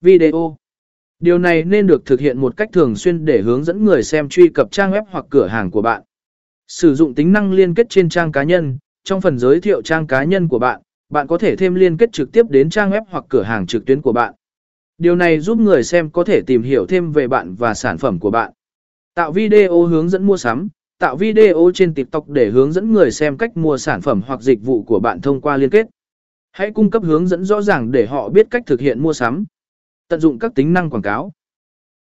Video Điều này nên được thực hiện một cách thường xuyên để hướng dẫn người xem truy cập trang web hoặc cửa hàng của bạn. Sử dụng tính năng liên kết trên trang cá nhân, trong phần giới thiệu trang cá nhân của bạn, bạn có thể thêm liên kết trực tiếp đến trang web hoặc cửa hàng trực tuyến của bạn. Điều này giúp người xem có thể tìm hiểu thêm về bạn và sản phẩm của bạn. Tạo video hướng dẫn mua sắm, tạo video trên TikTok để hướng dẫn người xem cách mua sản phẩm hoặc dịch vụ của bạn thông qua liên kết. Hãy cung cấp hướng dẫn rõ ràng để họ biết cách thực hiện mua sắm. Tận dụng các tính năng quảng cáo.